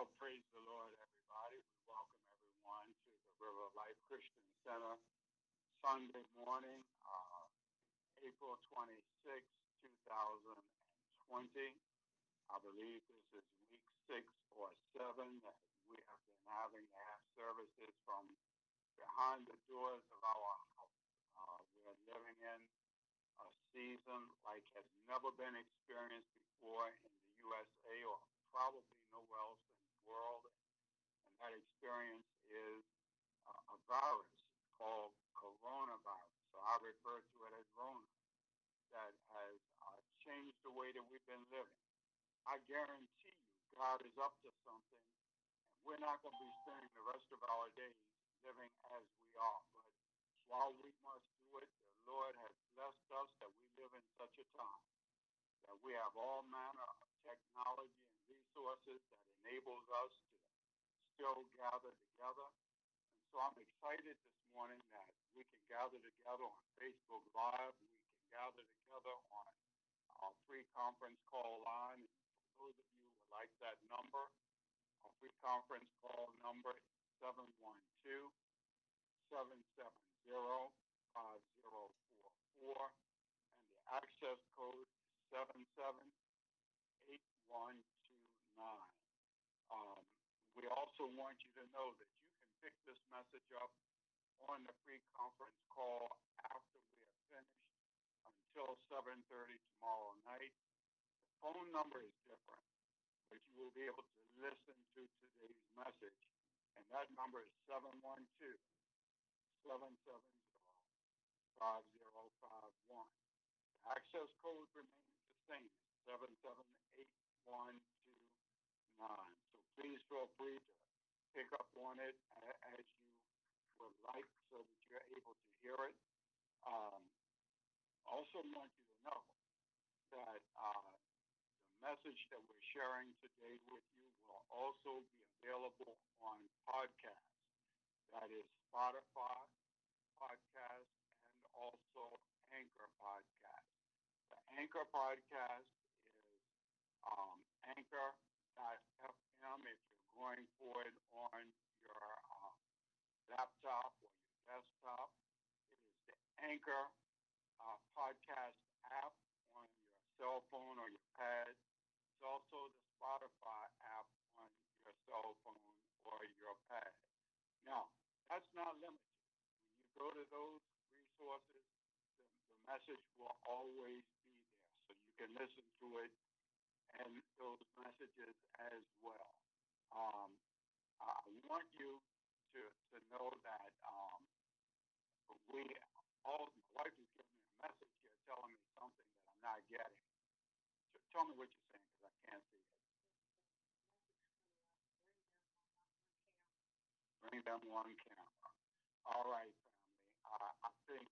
Well, praise the Lord, everybody. We welcome everyone to the River of Life Christian Center Sunday morning, uh, April 26, 2020. I believe this is week six or seven that we have been having to have services from behind the doors of our house. Uh, we're living in a season like has never been experienced before in the USA or probably nowhere else in world. And that experience is uh, a virus called coronavirus. So I refer to it as Rona that has uh, changed the way that we've been living. I guarantee you, God is up to something, and we're not going to be spending the rest of our days living as we are. But while we must do it, the Lord has blessed us that we live in such a time that we have all manner of technology and resources that enables us to still gather together. And so I'm excited this morning that we can gather together on Facebook Live. We can gather together on our free conference call line. For those of you who would like that number, our free conference call number is 712 770 5044 and the access code is 778129. Um, we also want you to know that you can pick this message up on the free conference call after we have finished until 7.30 tomorrow night. The phone number is different, but you will be able to listen to today's message, and that number is 712 770 5051. The access code remains the same, 778129. So please feel free to pick up on it as you would like so that you're able to hear it. Um, also want you to know that uh, the message that we're sharing today with you will also be available on podcast. That is Spotify podcast and also Anchor podcast. The Anchor podcast is um, Anchor.fm if you're going for it on your uh, laptop or your desktop. It is the Anchor uh, podcast app on your cell phone or your pad. It's also the Spotify app on your cell phone or your pad. Now, that's not limited. When you go to those resources, the, the message will always be there. So you can listen to it and those messages as well. Um, I want you to, to know that um, we all, my wife is giving me a message here telling me something that I'm not getting. Tell me what you're saying because I can't see it. Bring them one camera. All right, family. Uh, I think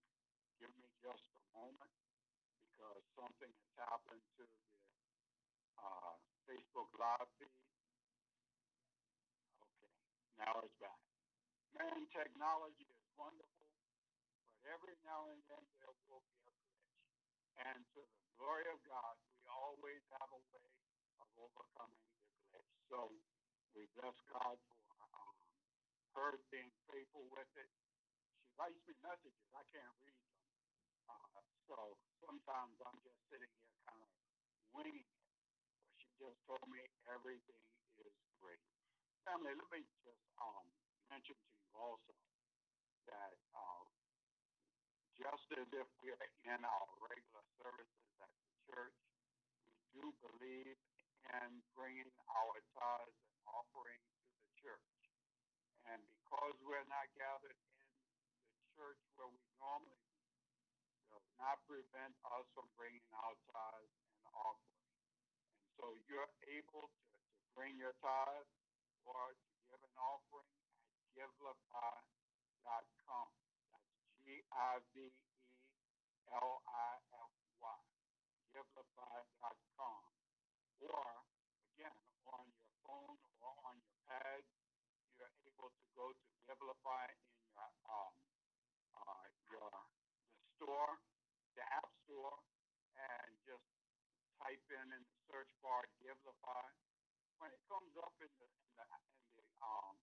give me just a moment because something has happened to uh, Facebook Live feed. Okay, now it's back. Man, technology is wonderful, but every now and then there will be a glitch. And to the glory of God, we always have a way of overcoming the glitch. So we bless God for um, her being faithful with it. She writes me messages. I can't read them. Uh, so sometimes I'm just sitting here kind of winging just told me everything is great. Family, let me just um, mention to you also that uh, just as if we are in our regular services at the church, we do believe in bringing our tithes and offerings to the church. And because we're not gathered in the church where we normally be, does not prevent us from bringing our tithes and offerings. So you're able to, to bring your tithes or to give an offering at givelify.com. That's G-I-V-E-L-I-F-Y, givelify.com. Or, again, on your phone or on your pad, you're able to go to Givelify in your um, uh, your the store, the app store, and just type in in the search bar Givelify. When it comes up in the, in the um,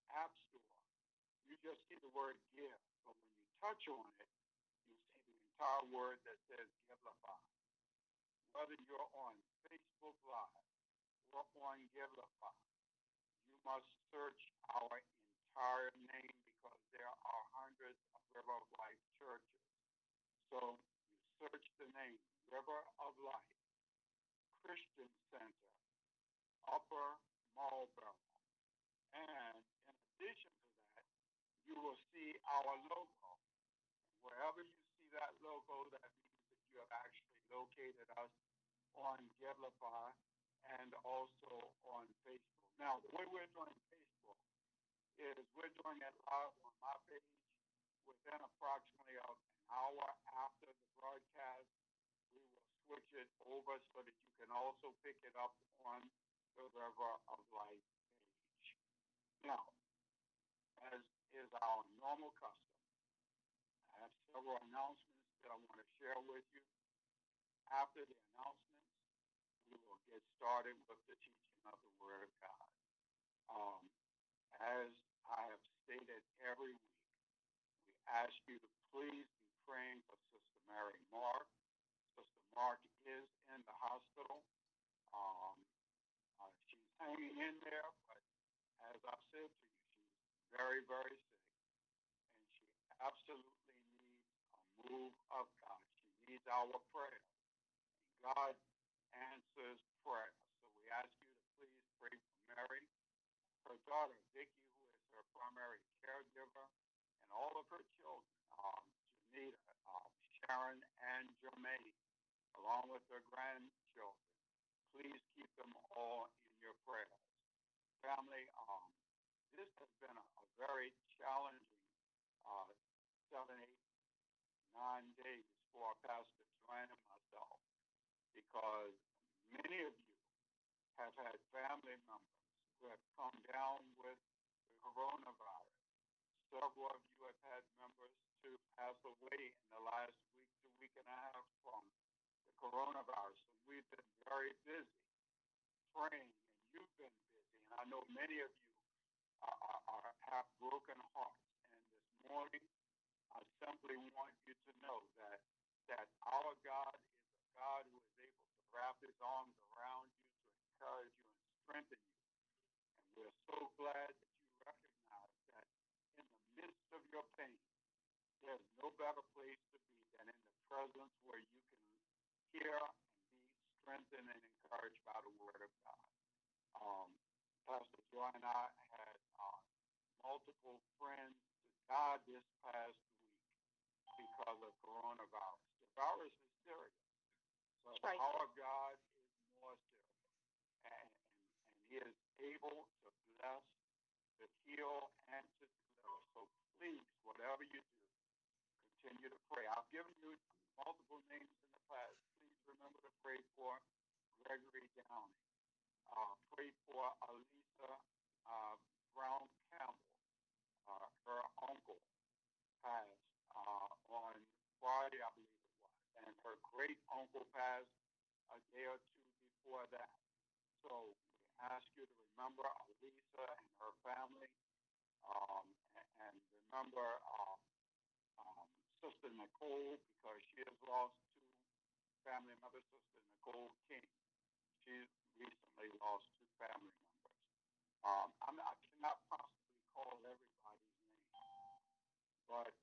you just see the word give. But when you touch on it, you see the entire word that says Givelify. Whether you're on Facebook Live or on Givelify, you must search our entire name because there are hundreds of River of Life churches. So you search the name River of Life Christian Center, Upper Marlboro. And in addition to that, you will see our logo. Wherever you see that logo, that means that you have actually located us on Givelify and also on Facebook. Now, the way we're doing Facebook is we're doing it live on my page within approximately an hour after the broadcast. Switch it over so that you can also pick it up on the River of Life page. Now, as is our normal custom, I have several announcements that I want to share with you. After the announcements, we will get started with the teaching of the Word of God. Um, as I have stated every week, we ask you to please be praying for Sister Mary Mark. Mark is in the hospital. Um, uh, she's hanging in there, but as I've said to you, she's very, very sick, and she absolutely needs a move of God. She needs our prayer. And God answers prayer. So we ask you to please pray for Mary, her daughter, Vicky, who is her primary caregiver, and all of her children, um, Janita, um, Sharon, and Jermaine, along with their grandchildren. Please keep them all in your prayers. Family, um, this has been a, a very challenging uh, seven, eight, nine days for Pastor Joanne and myself because many of you have had family members who have come down with the coronavirus. Several of you have had members to pass away in the last week to week and a half from coronavirus. And we've been very busy praying, and you've been busy. And I know many of you are, are, are have broken hearts. And this morning, I simply want you to know that that our God is a God who is able to wrap his arms around you to encourage you and strengthen you. And we're so glad that you recognize that in the midst of your pain, there's no better place to be than in the presence where you can hear and be strengthened and encouraged by the word of God. Um, Pastor Joy and I had uh, multiple friends die this past week because of coronavirus. The virus is serious, but Right. our God is more serious, and, and, and He is able to bless, to heal, and to deliver. So please, whatever you do, continue to pray. I've given you multiple names in the past. Remember to pray for Gregory Downey. Uh, pray for Alisa uh, Brown Campbell. Uh, her uncle passed uh, on Friday, I believe it was, and her great uncle passed a day or two before that. So we ask you to remember Alisa and her family, um, and, and remember um, um, Sister Nicole because she has lost family members. Sister Nicole King, she recently lost two family members. Um, I'm, I cannot possibly call everybody's name, but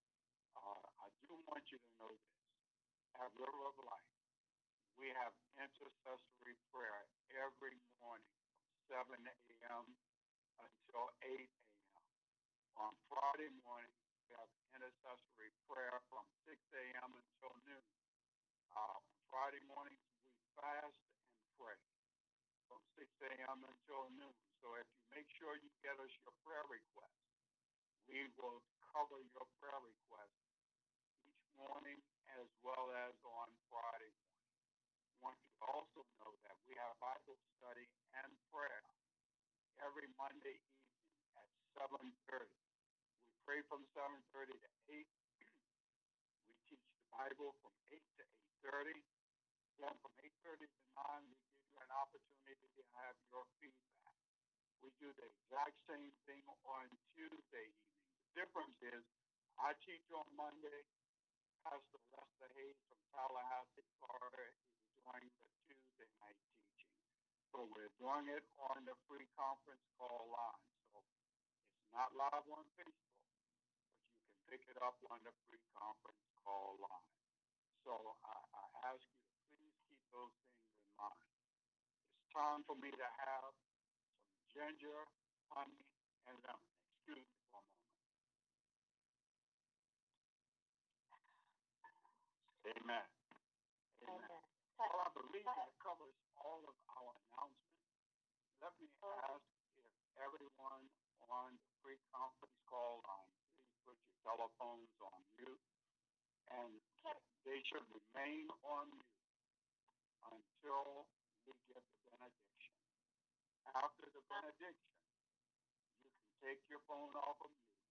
uh, I do want you to know this. At River of Life, we have intercessory prayer every morning from 7 a.m. until 8 a.m. On Friday morning, we have intercessory prayer from 6 a.m. until noon. Uh, Friday mornings, we fast and pray from 6 a.m. until noon. So if you make sure you get us your prayer request, we will cover your prayer request each morning as well as on Friday morning. I want you to also know that we have Bible study and prayer every Monday evening at 7.30. We pray from 7.30 to 8. we teach the Bible from 8 to 8.30. Then from 8.30 to 9, we give you an opportunity to have your feedback. We do the exact same thing on Tuesday evenings. difference is I teach on Monday. Pastor Lester Hayes from Tallahassee, Florida, is doing the Tuesday night teaching. So we're doing it on the free conference call line. So it's not live on Facebook, but you can pick it up on the free conference call line. So I, I ask you those things in mind. It's time for me to have some ginger, honey, and lemon. Excuse me for a moment. Amen. Amen. Amen. Well, I believe that covers all of our announcements. Let me oh. ask if everyone on the free conference call line, please put your telephones on mute. And they should remain on mute until we give the benediction. After the benediction, you can take your phone off of mute,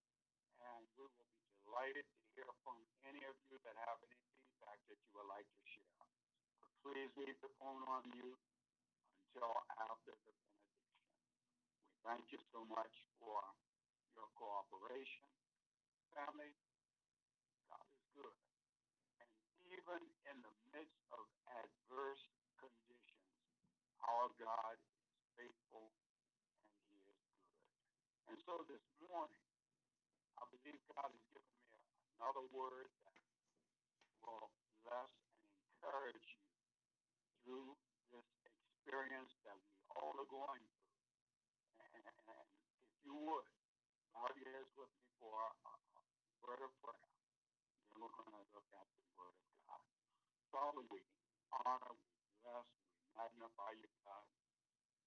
and we will be delighted to hear from any of you that have any feedback that you would like to share. But please leave the phone on mute until after the benediction. We thank you so much for your cooperation. Family, God is good. And even in the midst of adverse conditions, our God is faithful and he is good. And so this morning, I believe God has given me another word that will bless and encourage you through this experience that we all are going through. And, if you would, bow your heads with me for a word of prayer. Then we're going to look at the word of God. Father, we honor, we bless, we magnify you, God.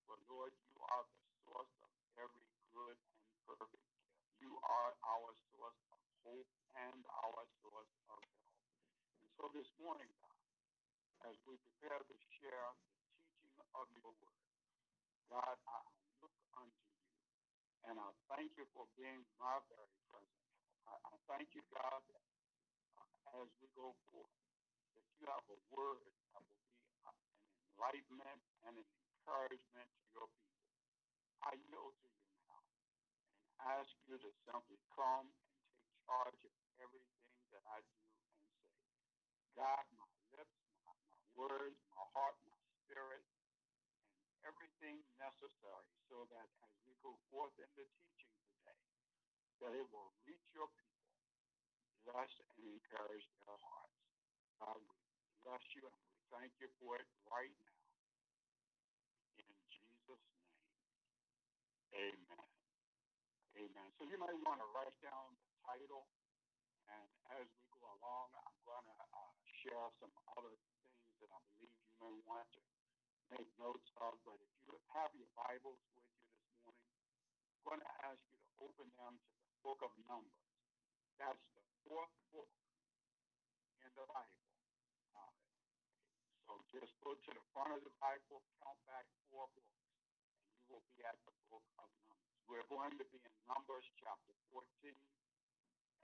For Lord, you are the source of every good and perfect gift. You are our source of hope and our source of help. And so this morning, God, as we prepare to share the teaching of your word, God, I look unto you and I thank you for being my very present. I, I thank you, God, that uh, as we go forth, that you have a word that will be an enlightenment and an encouragement to your people. I yield to you now and ask you to simply come and take charge of everything that I do and say. God, my lips, my, my words, my heart, my spirit, and everything necessary so that as we go forth in the teaching today, that it will reach your people, bless and encourage their hearts. God, we bless you and we thank you for it right now. In Jesus' name, amen. Amen. So you might want to write down the title, and as we go along, I'm going to uh, share some other things that I believe you may want to make notes of. But if you have your Bibles with you this morning, I'm going to ask you to open them to the book of Numbers. That's the fourth book in the Bible. So just go to the front of the Bible, count back four books, and you will be at the book of Numbers. We're going to be in Numbers chapter 14.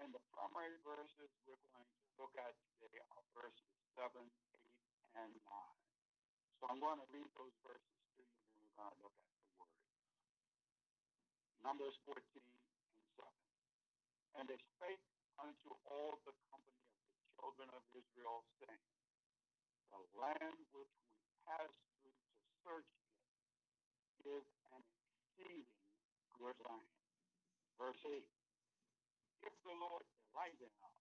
And the primary verses we're going to look at today are verses 7, 8, and 9. So I'm going to read those verses to you, and we're going to look at the word. Numbers 14 and 7. And they spake unto all the company of the children of Israel, saying, The land which we passed through to search it is an exceeding good land. Verse 8 If the Lord delight in us,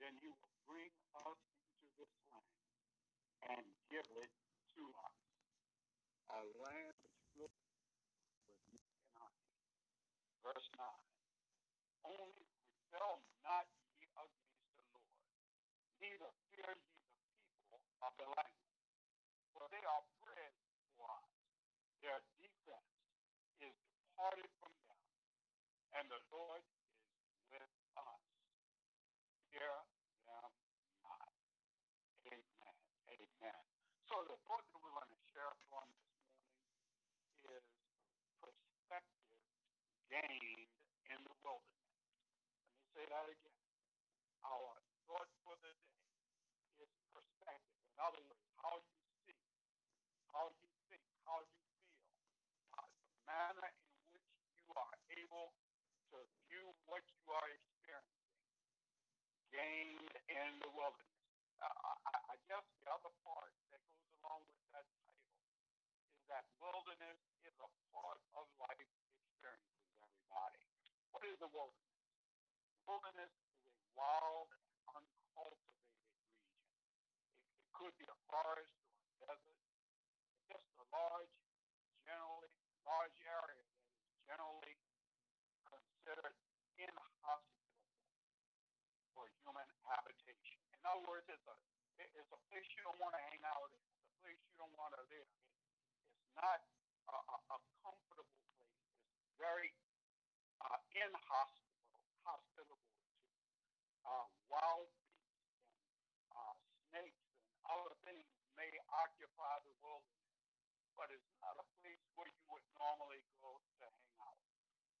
then he will bring us into this land and give it to us. A land with. Verse 9 Only rebel not ye against the Lord, neither fear ye the people of the land, for they are bread for us. Their defense is departed from them, and the Lord is with us. Fear them not. Amen. Amen. So the book that we're going to share from this morning is Perspective Gained in the Wilderness. Let me say that again. Our thought for the day is perspective. In other words, how you see, how you think, how you feel, uh, the manner in which you are able to view what you gained in the wilderness. Uh, I, I guess the other part that goes along with that title is that wilderness is a part of life experiences, everybody. What is the wilderness? Wilderness is a wild uncultivated region. It, it could be a forest or a desert. Just a large, generally large area that is generally considered inhospitable for human habitation. In other words, it's a it's a place you don't want to hang out in. It's a place you don't want to live. It, it's not a, a, a, comfortable place. It's very uh, inhospitable, hospitable to uh, wild beasts and uh, snakes and other things may occupy the wilderness, but it's not a place where you would normally go to hang out.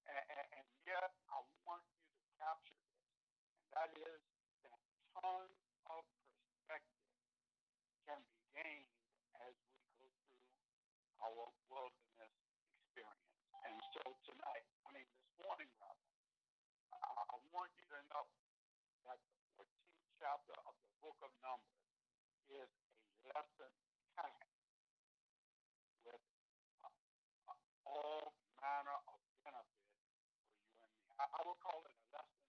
And, and, and yet, I want you to capture this, and that is that tons of perspective can be gained as we go through our wilderness experience. And so tonight, I mean this morning rather, I, I want you to know that the 14th chapter of the book of Numbers is a lesson packed with uh, uh, all manner of benefit for you and I, I would call it a lesson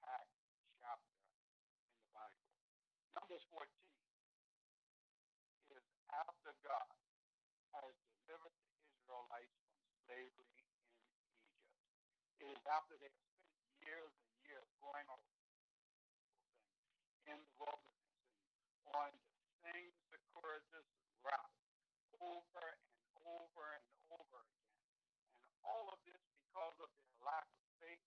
packed chapter in the Bible. Numbers 14 is after God has delivered the Israelites from slavery in Egypt. It is after they have spent years and years going over in the wilderness and on the same Circuitous route over and over and over again. And all of this because of their lack of faith,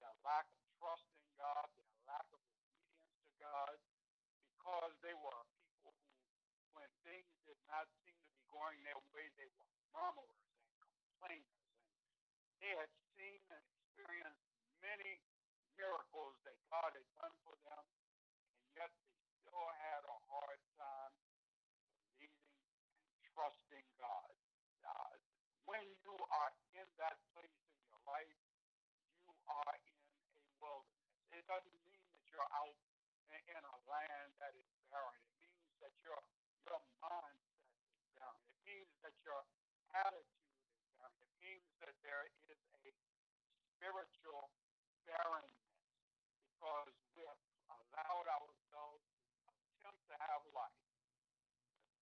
their lack of trust in God, their lack of obedience to God, because they were people who, when things did not seem to be going their way, they were murmurers and complainers. And they had seen and experienced many miracles that God had done for them, and yet they still had a hard time believing and trusting God. Uh, when you are in that place in your life, you are in a wilderness. It doesn't mean that you're out in a land that is barren. It means that your your mindset is barren. It means that your attitude is. It means that there is a spiritual barrenness because we have allowed ourselves to attempt to have life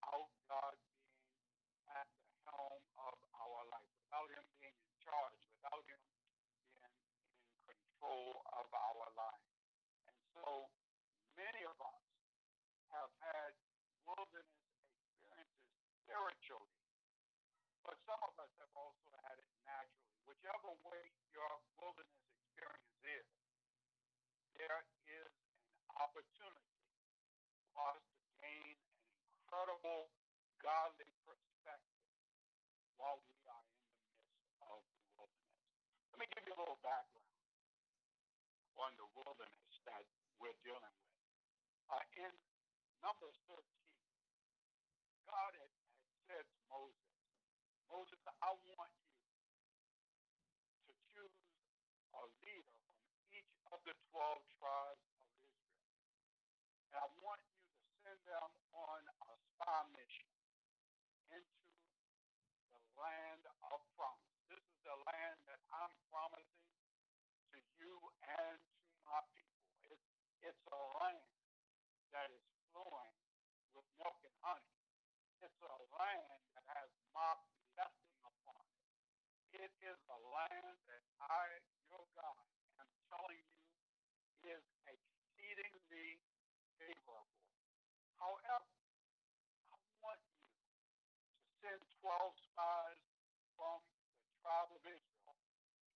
without God being at the helm of our life, without Him being in charge, without Him being in control of our life. And so many of us have had wilderness experiences spiritually, but some of us have also had it naturally. Whichever way your wilderness experience is, there is an opportunity for us to gain an incredible godly perspective while we are in the midst of the wilderness. Let me give you a little background on the wilderness that we're dealing with. Uh, in Numbers 13, God had, had said to Moses, Moses, I want you to choose a leader from each of the 12 tribes of Israel. And I want you to send them on a spy mission into the land of promise. This is the land that I'm promising to you and to my people. It's, it's a land that is flowing with milk and honey. It's a land that has my blessing upon it. It is a land that I, your God, am telling you is exceedingly favorable. However, I want you to send 12 spies from the tribe of Israel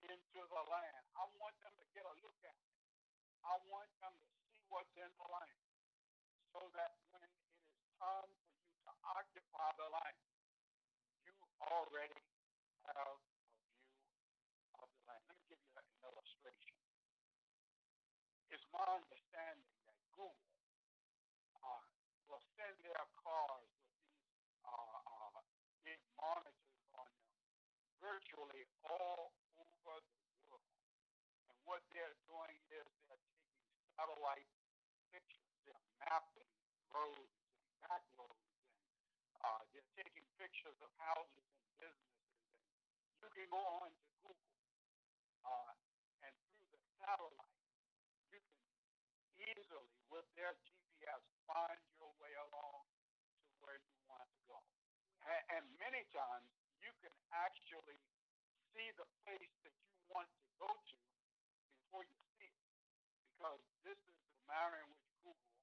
into the land. I want them to get a look at it. I want them to see what's in the land so that when it is time for you to occupy the land, you already have a view of the land. Let me give you an illustration. It's my understanding that Google uh, will send their cars with these uh, uh, big monitors on them virtually all over the world. And what they're doing is they're taking satellite pictures. They're mapping roads and back roads, and uh, they're taking pictures of houses and businesses. And you can go on to Google, uh, and through the satellite, with their GPS, find your way along to where you want to go. And, many times, you can actually see the place that you want to go to before you see it. Because this is the manner in which Google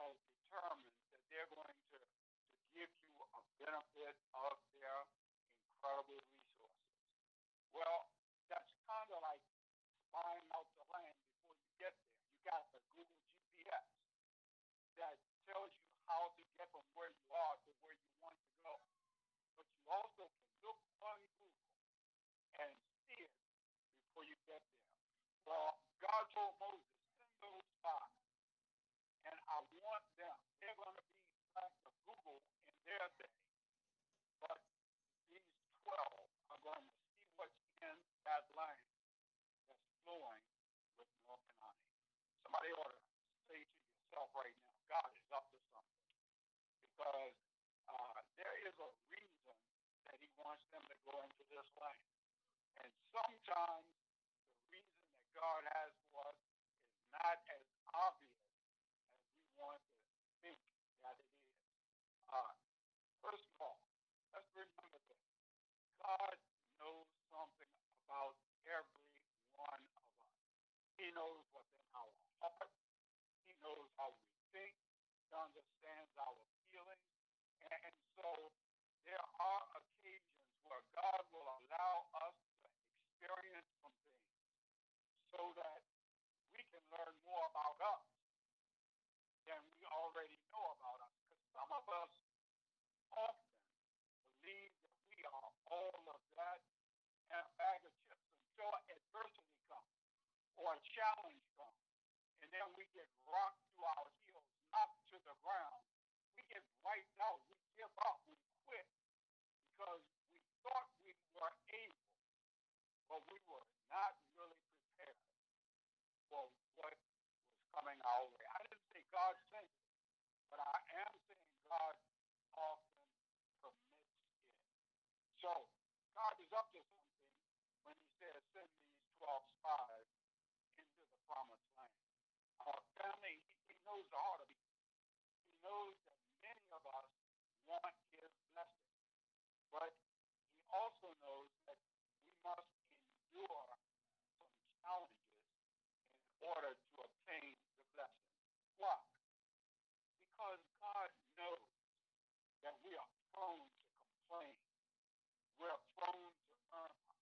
has determined that they're going to, to give you a benefit of their incredible resources. Well, that's kind of like spying out the land before you get there. You got the Google GPS that tells you how to get from where you are to where you want to go. But you also can look on Google and see it before you get there. Well, God told Moses, send those spies. And I want them. They're going to be like the Google in their day. But these 12 are going to see what's in that land that's flowing with milk and honey. Somebody ought to say to yourself right now, God is up to something. Because uh, there is a reason that he wants them to go into this land. And sometimes the reason that God has for us is not as obvious as we want to think that it is. Uh, first of all, let's remember this. God knows something about every one of us. He knows what's in our heart. He knows how we think. He understands our feelings. And so there are occasions where God will allow us to experience some things so that we can learn more about us than we already know about us. Because some of us often believe that we are all of that and a bag of chips until adversity comes or a challenge comes. And then we get rocked to our heels, knocked to the ground. We get wiped out. We give up. We quit because we thought we were able, but we were not really prepared for what way. I didn't say God sent it, but I am saying God often permits it. So God is up to something when he says send these 12 spies into the promised land. Our family, he, he knows the heart of it. He knows that many of us want his blessing. But he also knows that we must endure some challenges in order to obtain the blessing. Why? Because God knows that we are prone to complain. We're prone to murmur.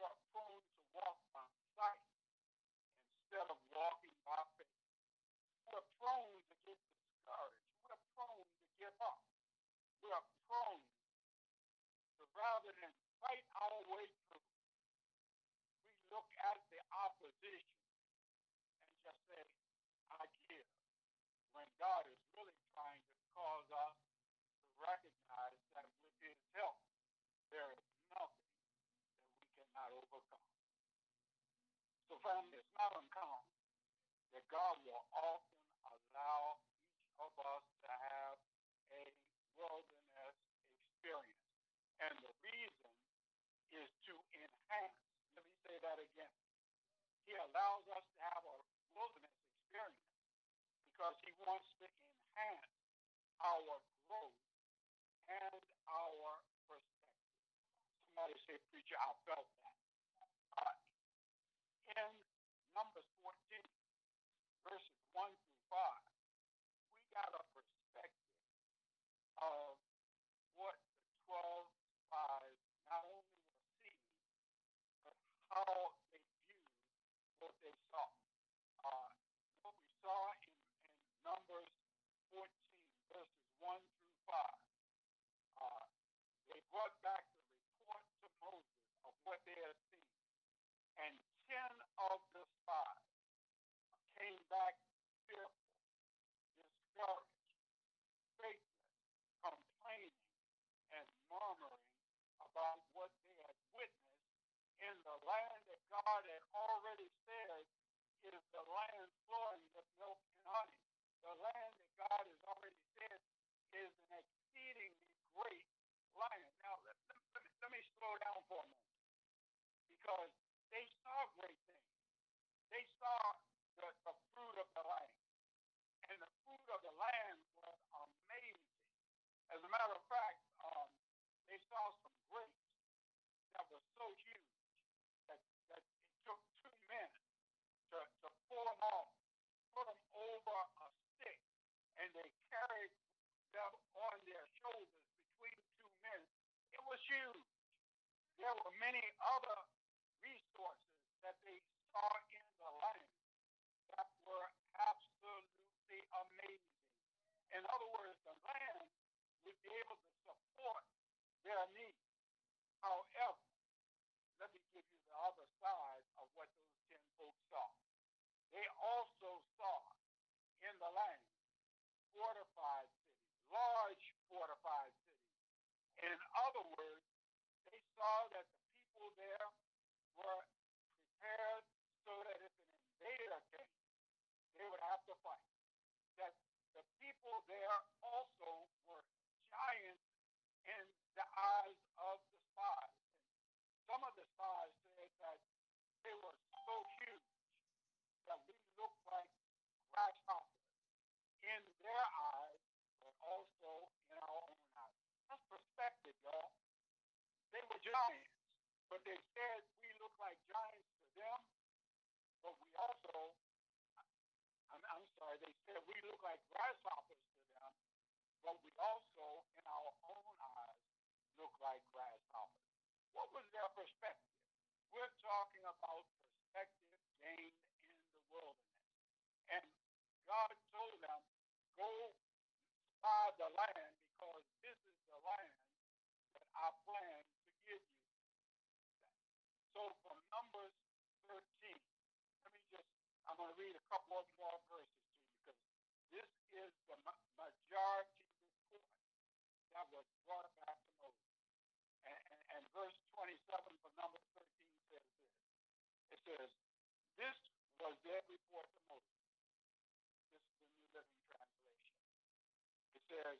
We're prone to walk by sight instead of walking by faith. We're prone to get discouraged. We're prone to give up. We're to rather than fight our way through, we look at the opposition and just say, I give. When God is really trying to cause us to recognize that with his help, there is nothing that we cannot overcome. So, family, it's not uncommon that God will often allow each of us to have a wilderness experience. And the reason is to enhance. Let me say that again. He allows us to have a wilderness experience because he wants to enhance our growth and our perspective. Somebody say, preacher, I felt that. Uh, in Numbers 14, verses 1 through 5, we got a perspective of what the 12 spies not only were seeing, but how they viewed what they saw. Uh, what we saw in, in Numbers 14, verses 1 through 5, uh, they brought back the report to Moses of what they had seen. And 10 of the spies came back fearful, discouraged, faithless, complaining, and murmuring about what they had witnessed in the land that God had already said is the land flowing with milk and honey. The land that God has already said is an exceedingly great land. Now, let, let, let, me, let me slow down for a moment because they saw great things. They saw the, the fruit of the land. And the fruit of the land was amazing. As a matter of fact, um, they saw some grapes that were so huge that, that it took two men to, to pull them off, put them over a stick, and they carried them on their shoulders between two men. It was huge. There were many other resources that they saw in the land that were absolutely amazing. In other words, the land would be able to support their needs. However, let me give you the other side of what those 10 folks saw. They also saw in the land fortified cities, large fortified cities. In other words, they saw that the people there were prepared so that if an invader came, they would have to fight. There also were giants in the eyes of the spies. And some of the spies said that they were so huge that we looked like grasshoppers in their eyes, but also in our own eyes. That's perspective, y'all. They were giants, but they said we look like giants to them, but we also, I'm, I'm sorry, they said we look like grasshoppers but we also, in our own eyes, look like grasshoppers. What was their perspective? We're talking about perspective gained in the wilderness. And God told them, go spy the land because this is the land that I plan to give you. So from Numbers 13, let me just, I'm going to read a couple of more verses to you because this is the majority that was brought back to Moses. And, and, and verse 27 from Numbers 13 says this. It says, this was their report to Moses. This is the New Living Translation. It says,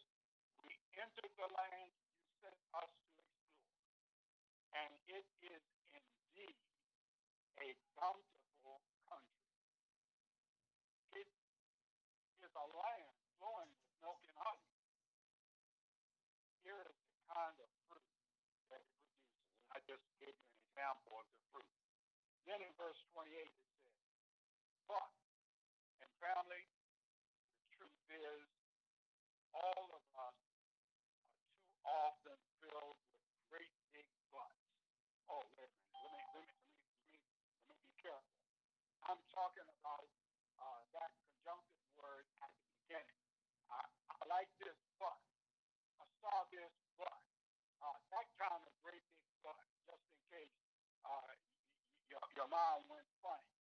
we entered the land you sent us to explore, and it is indeed a bountiful country. It is a land flowing with milk and honey. Here is the kind of fruit that it produces. And I just gave you an example of the fruit. Then in verse 28 it says, But, and family, the truth is, all of us are too often filled with great big butts. Oh, wait a minute. Let me, let me, let me, let me, let me be careful. I'm talking about uh, that conjunctive word at the beginning. I, I like this but. I saw this but. Uh, that kind of great big but, just in case uh, mind went funny.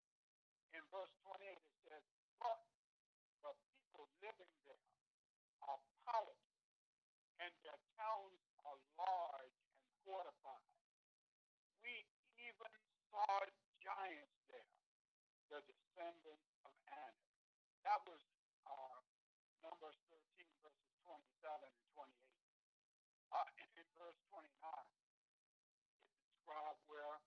In verse 28, it says, But the people living there are powerful, and their towns are large and fortified. We even saw giants there, the descendants of Anak. That was uh, Numbers 13, verses 27 and 28. Uh, and in verse 29, it described where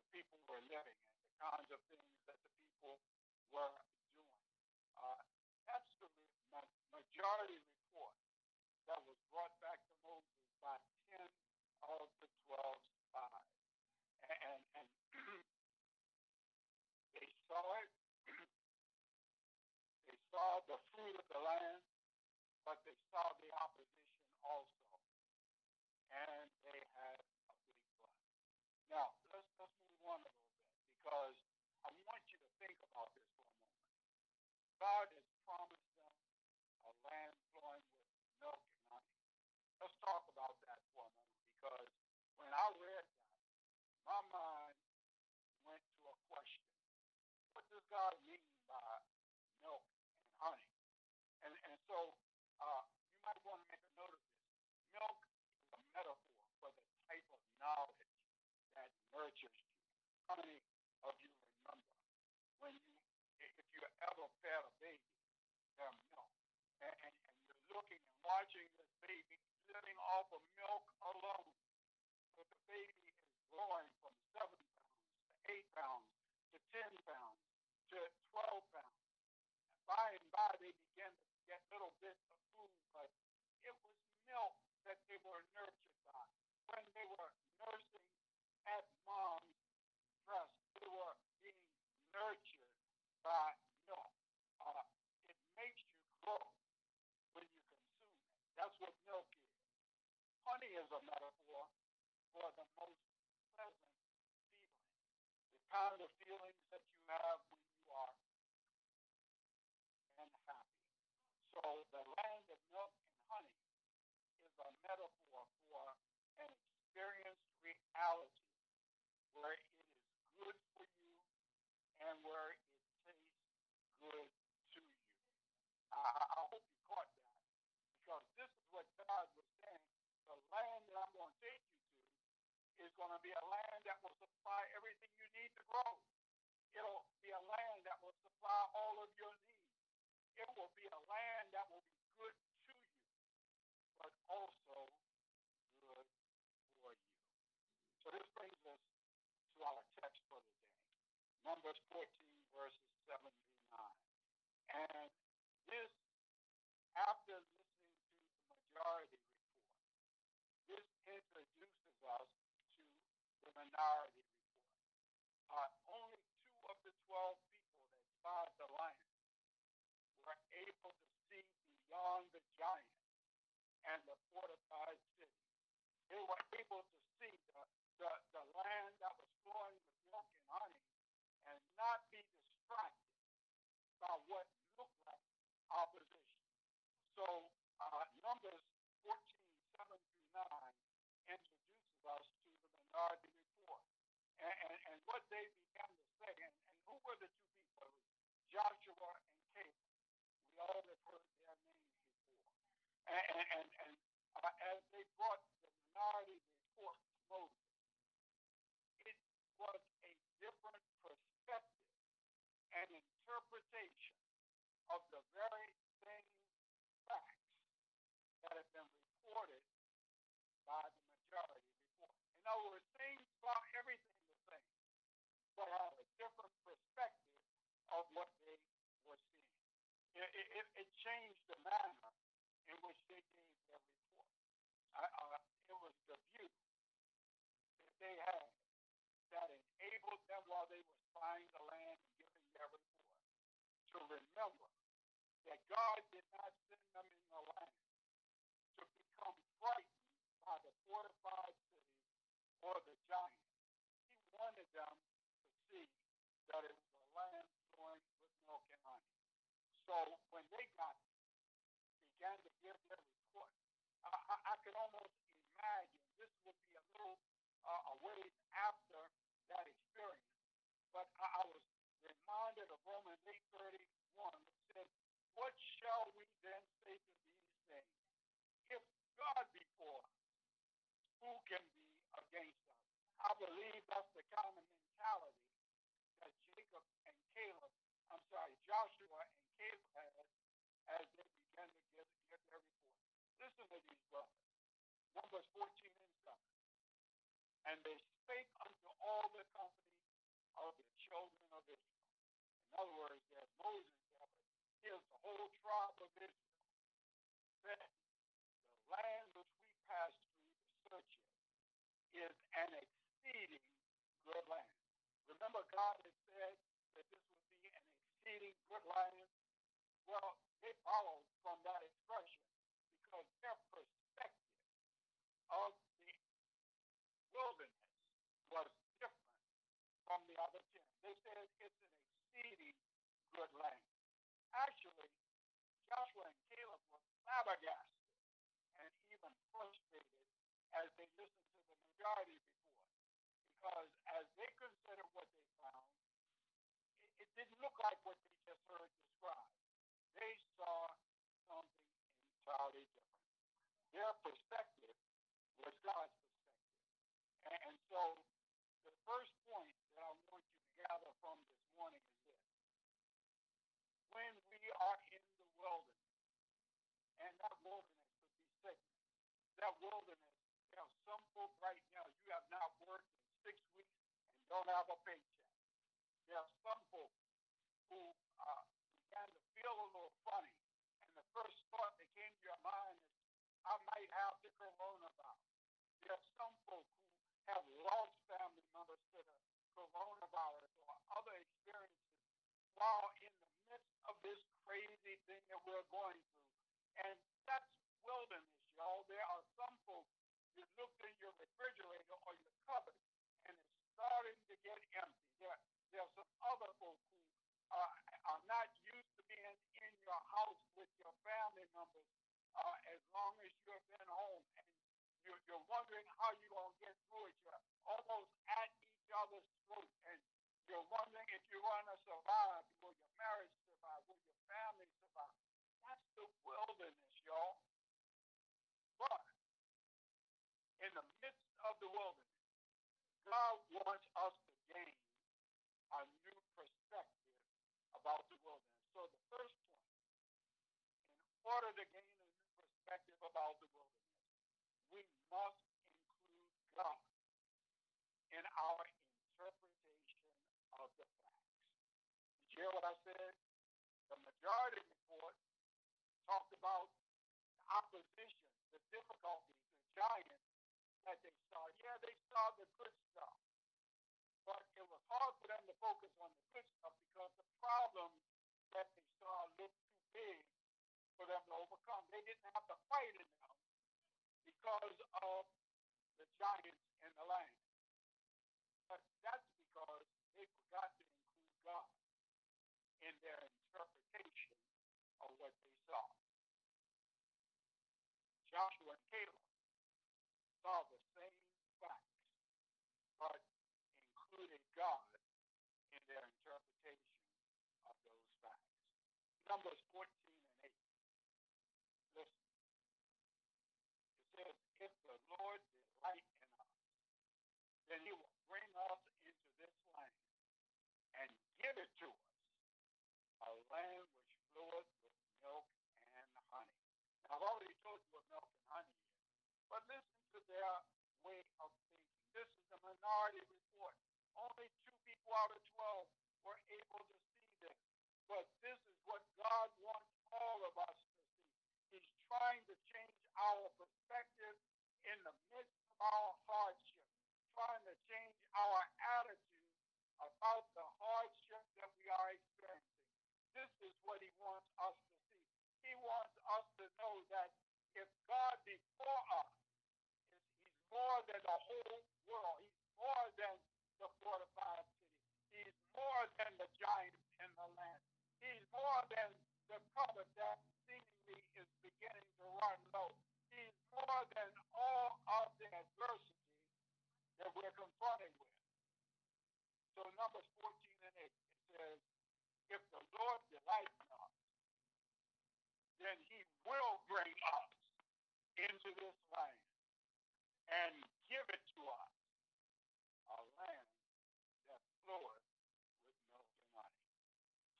the people were living kinds of things that the people were doing. Uh, that's the majority report that was brought back to Moses by 10 of the 12 spies. And, and, and they saw it. they saw the fruit of the land, but they saw the opposition also. And they had a big blood. Now, let's, let's move on a little bit because I want you to think about this for a moment. God has promised them a land flowing with milk and honey. Let's talk about that for a moment because when I read that, my mind went to a question. What does God mean by milk and honey? And, and so uh, you might want to make a note of this. Milk is a metaphor for the type of knowledge that nurtures you. How many of you remember when you fed a baby their milk. And, and, and you're looking and watching this baby living off of milk alone. But the baby is growing from seven pounds to eight pounds to 10 pounds to 12 pounds. And by and by, they began to get little bits of food, but it was milk that they were nurtured by. When they were nursing at mom's breast, they were being nurtured by milk. Uh, it makes you grow when you consume it. That's what milk is. Honey is a metaphor for the most pleasant feeling, the kind of feelings that you have when you are and happy. So the land of milk and honey is a metaphor for an experienced reality where it is good for you and where it tastes good to you. I, I hope you caught that because this is what God was saying. The land that I'm going to take is going to be a land that will supply everything you need to grow. It'll be a land that will supply all of your needs. It will be a land that will be good to you, but also good for you. So this brings us to our text for the day. Numbers 14, verses 7 through 9. And this, after listening to the majority report, this introduces us to the minority report. Uh, only two of the 12 people that spied the land were able to see beyond the giant and the fortified city. They were able to see the, the, the land that was flowing with milk and honey and not be distracted by what looked like opposition. So uh, Numbers 14, 7 through 9 introduces us to the minority report. And, and, and what they began to say, and, and who were the two people? It was Joshua and Caleb. We all have heard their names before. And, and, and, uh, as they brought the minority report to Moses, it was a different perspective and interpretation of the very same facts that have been reported by the majority report. In other words, things saw everything the same, but had a different perspective of what. It, it, it changed the manner in which they gave their report. Uh, uh, it was the view that they had that enabled them while they were spying the land and giving their report to remember that God did not send them in the land to become frightened by the fortified cities or the giants. He wanted them to see that it was a land flowing with milk and honey. So when they got began to give their report, I, I, I could almost imagine this would be a little uh, a ways after that experience. But I, I was reminded of Romans 8:31, which says, "What shall we then say to these things? If God be for us, who can be against us?" I believe that's the common mentality that Jacob and Caleb, I'm sorry, Joshua and 15 of these numbers 14 in coming. And they spake unto all the company of the children of Israel. In other words, there's Moses there, but here's the whole tribe of Israel. Then the land which we pass through to search it is an exceeding good land. Remember, God had said that this would be an exceeding good land. Well, they borrowed from that expression because their perspective of the wilderness was different from the other ten. They said it's an exceeding good land. Actually, Joshua and Caleb were flabbergasted and even frustrated as they listened to the majority report. Because as they considered what they found, it, it didn't look like what they just heard described. They saw something entirely different. Their perspective was God's perspective. And, and so the first point that I want you to gather from this morning is this. when we are in the wilderness. And that wilderness could be sickness. That wilderness, there are some folk right now, you have not worked in six weeks and don't have a paycheck. There are some folk who uh, began to feel a little funny. And the first thought that came to your mind is, I might have the coronavirus. There are some folk who have lost family members to the coronavirus or other experiences while in the midst of this crazy thing that we're going through. And that's wilderness, y'all. There are some folks, you look in your refrigerator or your cupboard, and it's starting to get empty. There, there are some other folks who are, are not used to being in your house with your family members uh, as long as you have been home. And you're, you're wondering how you're going to get through it. You're almost at each other's throat. And you're wondering if you're going to survive. Will your marriage survive? Will your family survive? That's the wilderness, y'all. But in the midst of the wilderness, God wants us to gain a new perspective about the wilderness. So the first point, in order to gain perspective about the wilderness, we must include God in our interpretation of the facts. Did you hear what I said? The majority report talked about the opposition, the difficulties, the giants that they saw. Yeah, they saw the good stuff. But it was hard for them to focus on the good stuff because the problem that they saw looked too big for them to overcome. They didn't have to fight in them because of the giants in the land. But that's because they forgot to include God in their interpretation of what they saw. Joshua and Caleb saw the same facts, but included God in their interpretation of those facts. Numbers 14 and 8. Listen. It says, if the Lord delight in us, then he will bring us into this land and give it to us, a land which floweth with milk and honey. Now, I've already told you what milk and honey is, but listen to their way of thinking. This is the minority report. Only two people out of 12 were able to see this. But this is what God wants all of us to see. He's trying to change our perspective in the midst of our hardship, trying to change our attitude about the hardship that we are experiencing. This is what he wants us to see. He wants us to know that if God be for us, more than the whole world. He's more than the fortified city. He's more than the giants in the land. He's more than the cover that seemingly is beginning to run low. He's more than all of the adversity that we're confronted with. So Numbers 14 and 8, it says, if the Lord delights in us, then he will bring us into this land and give it to us, a land that floweth with milk and honey.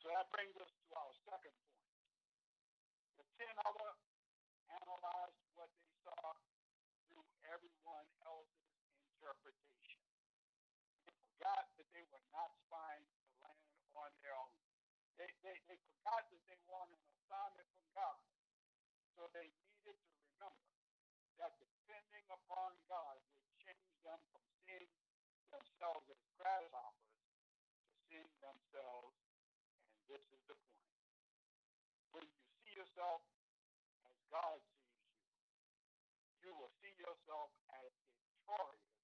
So that brings us to our second point. The ten other analyzed what they saw through everyone else's interpretation. They forgot that they were not spying the land on their own. They, they, they forgot that they on an assignment from God. So they needed to remember that depending upon God would change them from seeing themselves as grasshoppers to seeing themselves, and this is the point. When you see yourself as God sees you, you will see yourself as victorious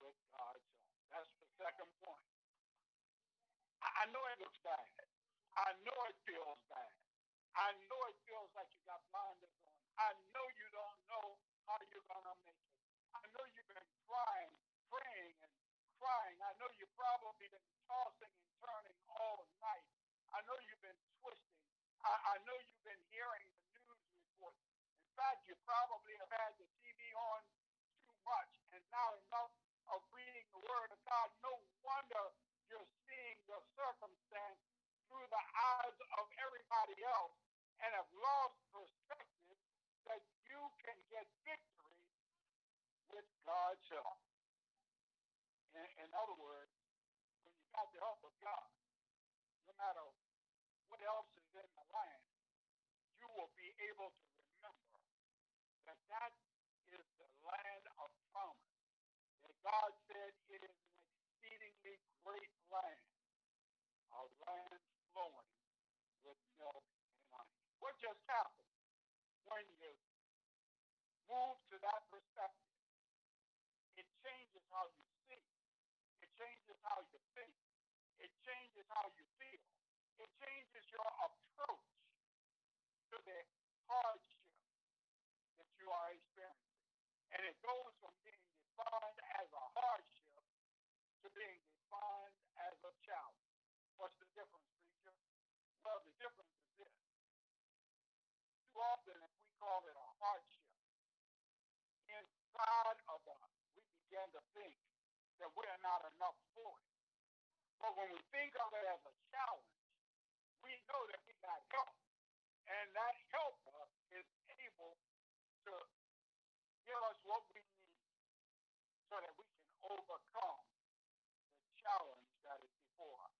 with God's help. That's the second point. I know it looks bad. I know it feels bad. I know it feels like you got blinders on. I know you don't how you're going to make it. I know you've been crying, praying, and crying. I know you've probably been tossing and turning all night. I know you've been twisting. I, I know you've been hearing the news reports. In fact, you probably have had the TV on too much and not enough of reading the Word of God. No wonder you're seeing the circumstance through the eyes of everybody else and have lost perspective that you can get victory with God's help. In, in other words, when you got the help of God, no matter what else is in the land, you will be able to remember that that is the land of promise. That God said it is an exceedingly great land, a land flowing with milk and honey. What just happened move to that perspective? It changes how you see. It changes how you think. It changes how you feel. It changes your approach to the hardship that you are experiencing. And it goes from being defined as a hardship to being defined as a challenge. What's the difference, preacher? Well, the difference is this. Too often, if we call it a hardship, of us, we begin to think that we're not enough for it. But when we think of it as a challenge, we know that we got help. And that helper is able to give us what we need so that we can overcome the challenge that is before us.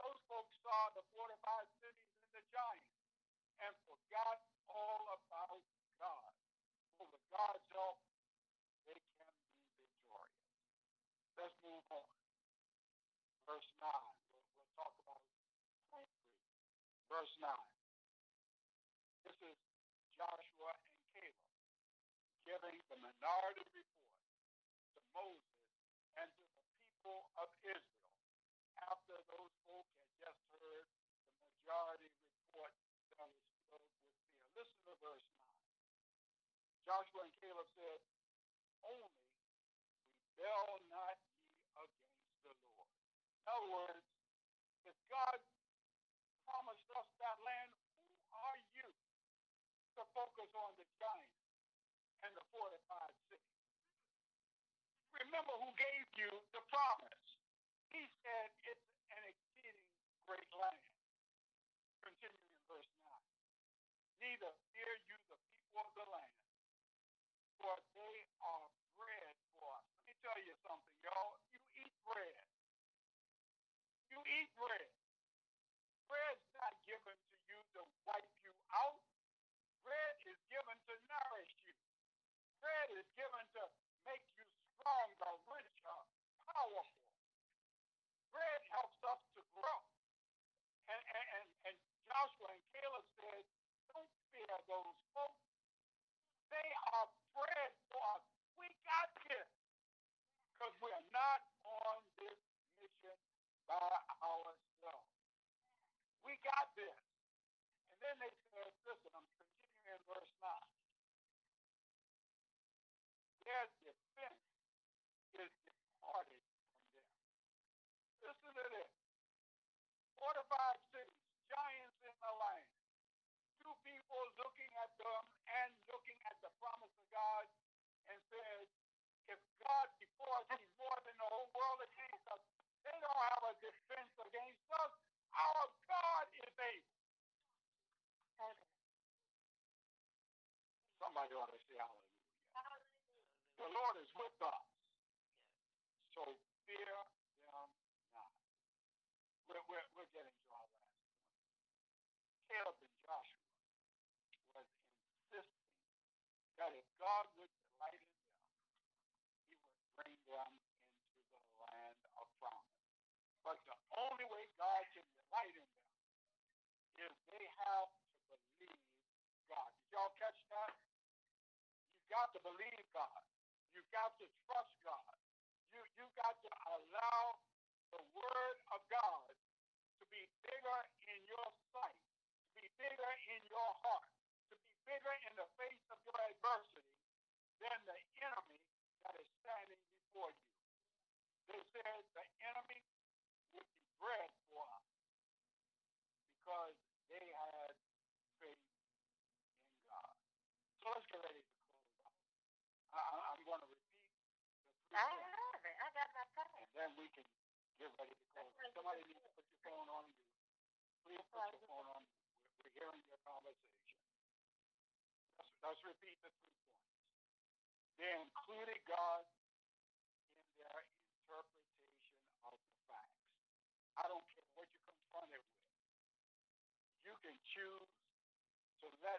Those folks saw the fortified cities and the giants and forgot all about God. But with God's help, they can be victorious. Let's move on. Verse 9. We'll, we'll talk about 3. Verse 9. This is Joshua and Caleb giving the minority report to Moses and to the people of Israel after those folk had just heard the majority report that was filled with fear. Listen to verse 9. Joshua and Caleb said, Only rebel not ye against the Lord. In other words, if God promised us that land, who are you to focus on the giants and the fortified city? Remember who gave you the promise. He said it's an exceeding great land. Continuing in verse 9. Neither fear you the people of the land, for they are bread for us. Let me tell you something, y'all. You eat bread. Bread. Bread's not given to you to wipe you out. Bread is given to nourish you. Bread is given to make you stronger, richer, powerful. Bread helps us to grow. And, and, and, Joshua and Caleb said, don't fear those folks. They are bread for us. We got this. Because we're not on this mission by. Got this. And then they said, listen, I'm continuing in verse 9. Their defense is departed from them. Listen to this. Fortified cities, giants in the land. Two people looking at them and looking at the promise of God and said, if God before us, he's more than the whole world against us. They don't have a defense against us. Our God is able. Somebody ought to say hallelujah. The Lord is with us. So fear them not. We're, we're, we're getting to our last point. Caleb and Joshua was insisting that if God would delight in them, he would bring them into the land of promise. But the only way God can delight in them is they have to believe God. Did y'all catch that? You've got to believe God. You've got to trust God. You, you've got to allow the word of God to be bigger in your sight, to be bigger in your heart, to be bigger in the face of your adversity than the enemy that is standing before you. They said the enemy would be bread because they had faith in God. So let's get ready to close out. I, am going to repeat the three I have it. I got my phone. and then we can get ready to close. Somebody needs to put your phone on you. Please put your phone on. We're, we're hearing your conversation. Let's, let's repeat the three points. They included God in their interpretation of the facts. I don't care what you're confronted with. You to let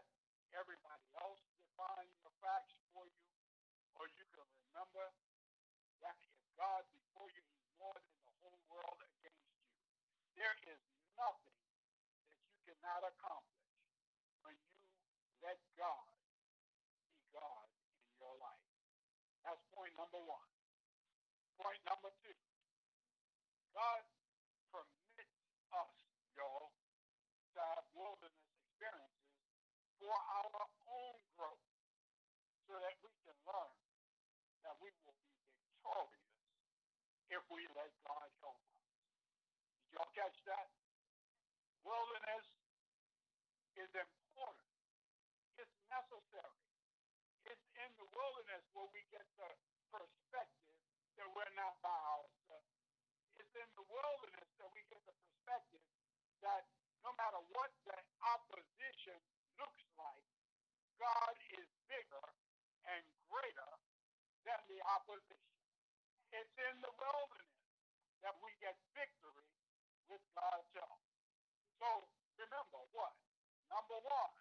everybody else define the facts for you, or you can remember that if God before you, He's more than the whole world against you. There is nothing that you cannot accomplish when you let God be God in your life. That's point number one. Point number two. God permits us, y'all, to have wilderness experiences for our own growth so that we can learn that we will be victorious if we let God help us. Did y'all catch that? Wilderness is important. It's necessary. It's in the wilderness where we get the perspective that we're not by ourselves. It's in the wilderness that we get the perspective that no matter what the opposition looks like, God is bigger and greater than the opposition. It's in the wilderness that we get victory with God's help. So remember what? Number one,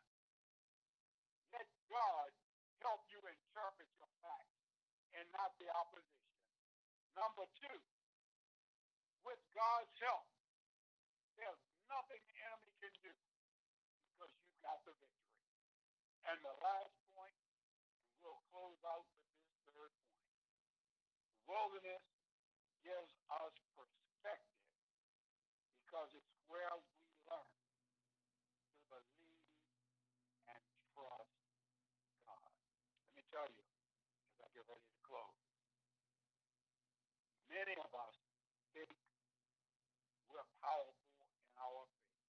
let God help you interpret your facts and not the opposition. Number two, with God's help, there's nothing the enemy can do because you've got the victory. And the last point, and we'll close out with this third point. The wilderness gives us perspective because it's where we learn to believe and trust God. Let me tell you, as I get ready to close, many of us think we're powerful in our faith,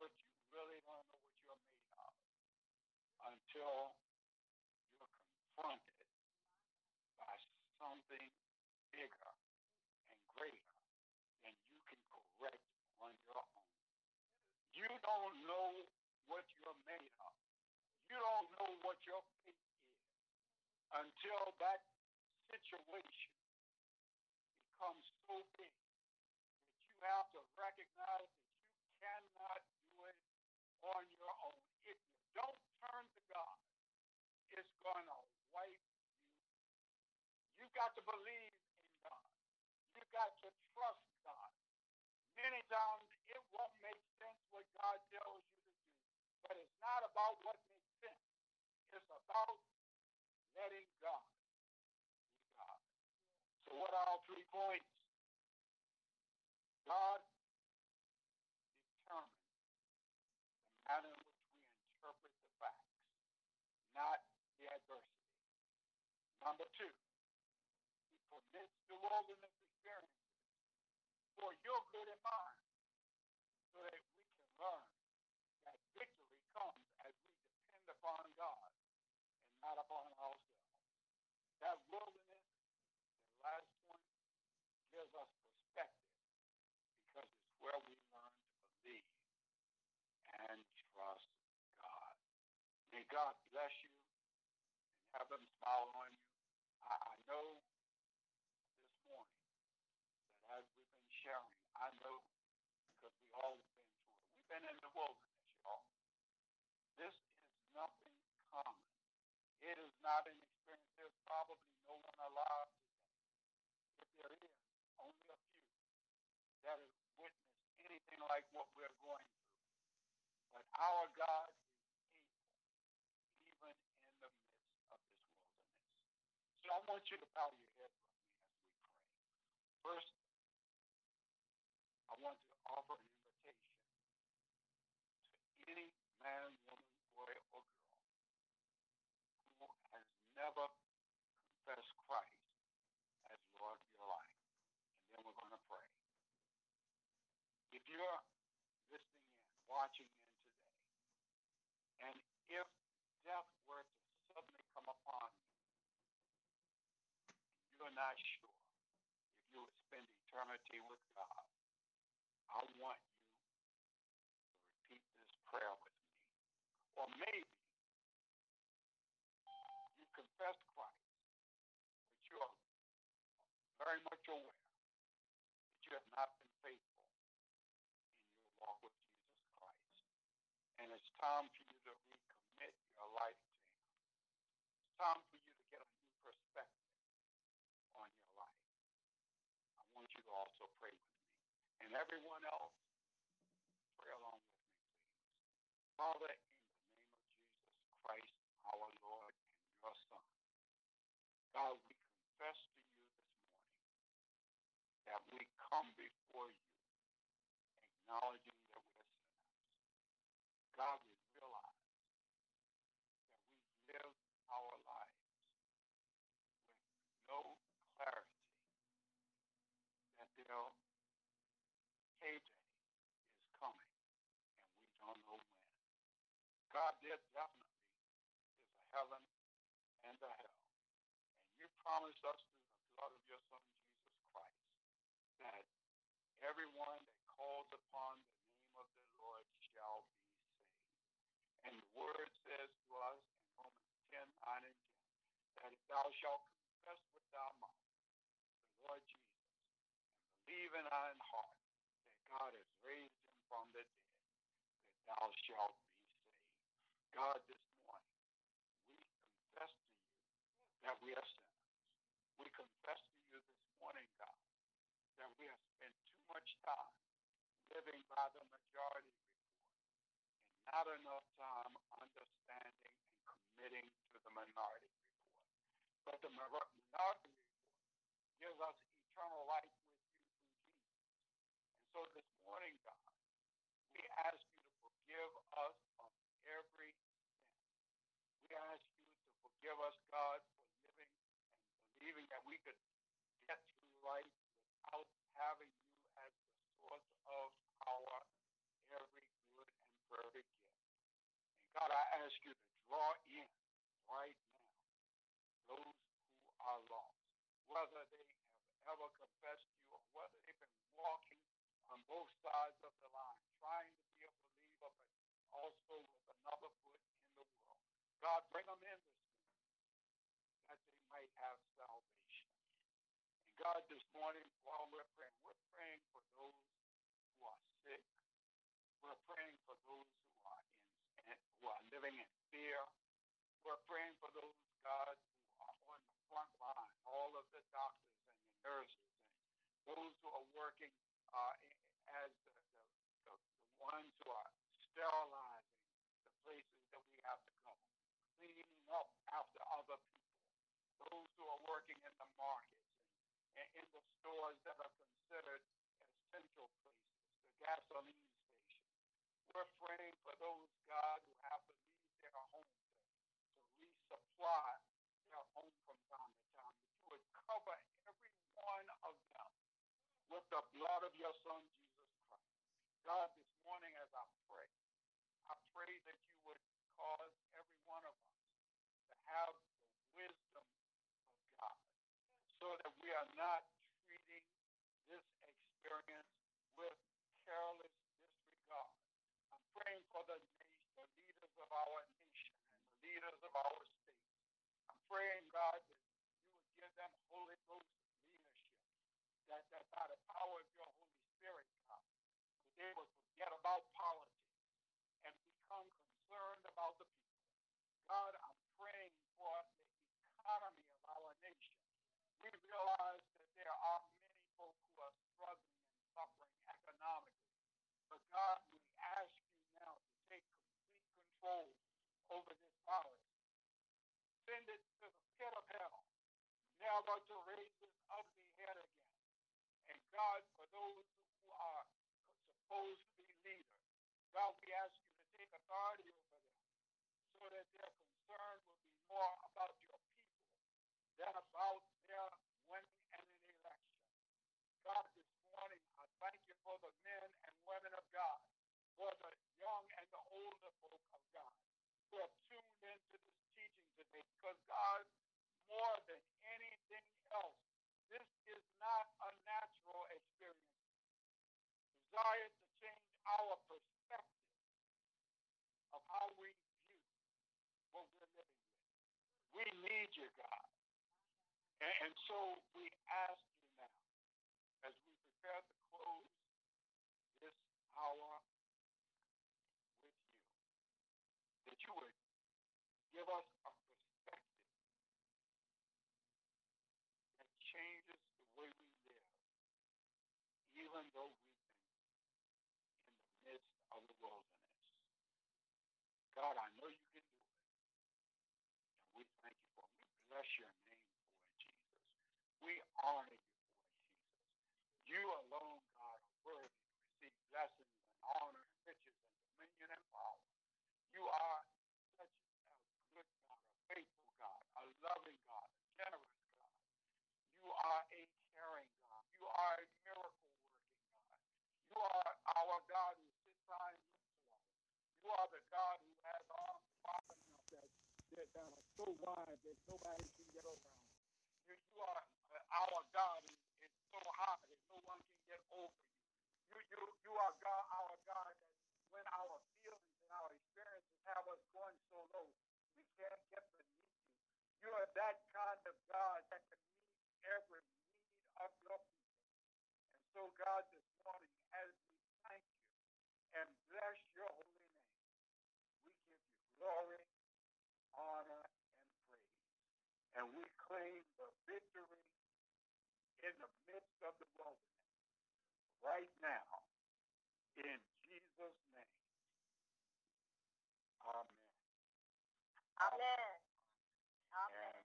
but you really don't know what you're made of until you're confronted by something bigger and greater than you can correct on your own. You don't know what you're made of. You don't know what your faith is until that situation becomes so big that you have to recognize that you cannot do it on your own. If you don't turn to God, it's going to wipe you. You got to believe in God. You've got to trust God. Many times it won't make sense what God tells you to do, but it's not about what makes sense. It's about letting God be God. So what are our three points? God determines the manner in which we interpret the facts, not the adversity. Number two, he permits the wilderness experiences for your good and mine so that we can learn that victory comes as we depend upon God and not upon ourselves. That wilderness, the last point, gives us perspective because it's where we learn to believe and trust God. May God bless you and have them smile on you. I, I know this morning that as we've been sharing, I know because we all have been through it. We've been in the wilderness, y'all. This is nothing common. It is not an experience. There's probably no one alive today. If there is, only a few that has witnessed anything like what we're going through. But our God is able, even in the midst of this wilderness. So I want you to bow your head with me as we pray. First, I want to offer an invitation to any man, woman, boy, or girl who has never confessed Christ as Lord of your life. And then we're going to pray. If you're listening in, watching in today, and if death were to suddenly come upon you, you're not sure if you would spend eternity with God, I want you to repeat this prayer with me. Or maybe you confess Christ, but you are very much aware that you have not been faithful in your walk with Jesus Christ. And it's time for you to recommit your life to Him. It's time for And everyone else, pray along with me, please. Father, in the name of Jesus Christ, our Lord and your Son, God, we confess to you this morning that we come before you acknowledging that we're sinners. God, we realize that we live our lives with no clarity that their payday is coming and we don't know when. God, there definitely is a heaven and a hell And you promised us through the blood of your Son, Jesus Christ, that everyone that calls upon the name of the Lord shall be saved. And the word says to us in Romans 10, 9 and 10, that if thou shalt confess with thy mouth the Lord Jesus and believe in thine heart that God has raised him from the dead, that thou shalt be. God, this morning, we confess to you that we are sinners we confess to you this morning, God, that we have spent too much time living by the majority report and not enough time understanding and committing to the minority report. But the minority report gives us eternal life with you through Jesus. And so this morning, God, we ask you to forgive us of every sin. We ask you to forgive us, God, for living and believing that we could get through life without having you as the source of our every good and perfect gift. And God, I ask you to draw in right now those who are lost, whether they have ever confessed you or whether they've been walking on both sides of the line, trying to be a believer, but also with another foot in the world. God, bring them in this have salvation. And God, this morning, while we're praying, we're praying for those who are sick. We're praying for those who are in who are living in fear. We're praying for those, God, who are on the front line, all of the doctors and the nurses and those who are working uh, as the, the, the, the ones who are sterilizing the places that we have to go, cleaning up after other people those who are working in the markets and in the stores that are considered essential places, the gasoline stations. We're praying for those, God, who have to leave their homes to, to resupply their home from time to time, that you would cover every one of them with the blood of your Son, Jesus Christ. God, this morning as I pray, I pray that you would cause every one of us to have the wisdom God, so that we are not treating this experience with careless disregard. I'm praying for the, nation, the leaders of our nation and the leaders of our state. I'm praying, God, that you would give them Holy Ghost leadership, that, that by the power of your Holy Spirit, God, that they would forget about politics and become concerned about the people. God, I'm praying for the economy of our nation. We realize that there are many folk who are struggling and suffering economically. But God, we ask you now to take complete control over this virus. Send it to the pit of hell, never to raise its ugly head again. And God, for those who are supposed to be leaders, God, we ask you to take authority over them so that their concern will be more about your that about for the young and the older folk of God who have tuned into this teaching today because God, more than anything else, this is not a natural experience. Desire to change our perspective of how we view what we're living with. We need you, God. And, and so we ask you now, as we prepare to close this hour us a perspective that changes the way we live, even though we've been in the midst of the wilderness. God, I know you can do it. And we thank you for it. We bless your name for it, Jesus. We honor you for it, Jesus. You alone, God, are worthy to receive blessings and honor and riches and dominion and power. You are such a good God, a faithful God, a loving God, a generous God. You are a caring God. You are a miracle working God. You are our God who sits high and looks low. You are the God who has arms wide enough that, that, that are so wide that nobody can get around. You, you are uh, our God is so high that no one can get over you. You, you, you are God, our God that when our feelings and our experiences have us going so low, we can't get beneath you. You are that kind of God that can meet every need of your people. And so, God, this morning, as we thank you and bless your holy name, we give you glory, honor, and praise. And we claim the victory in the midst of the wilderness right now in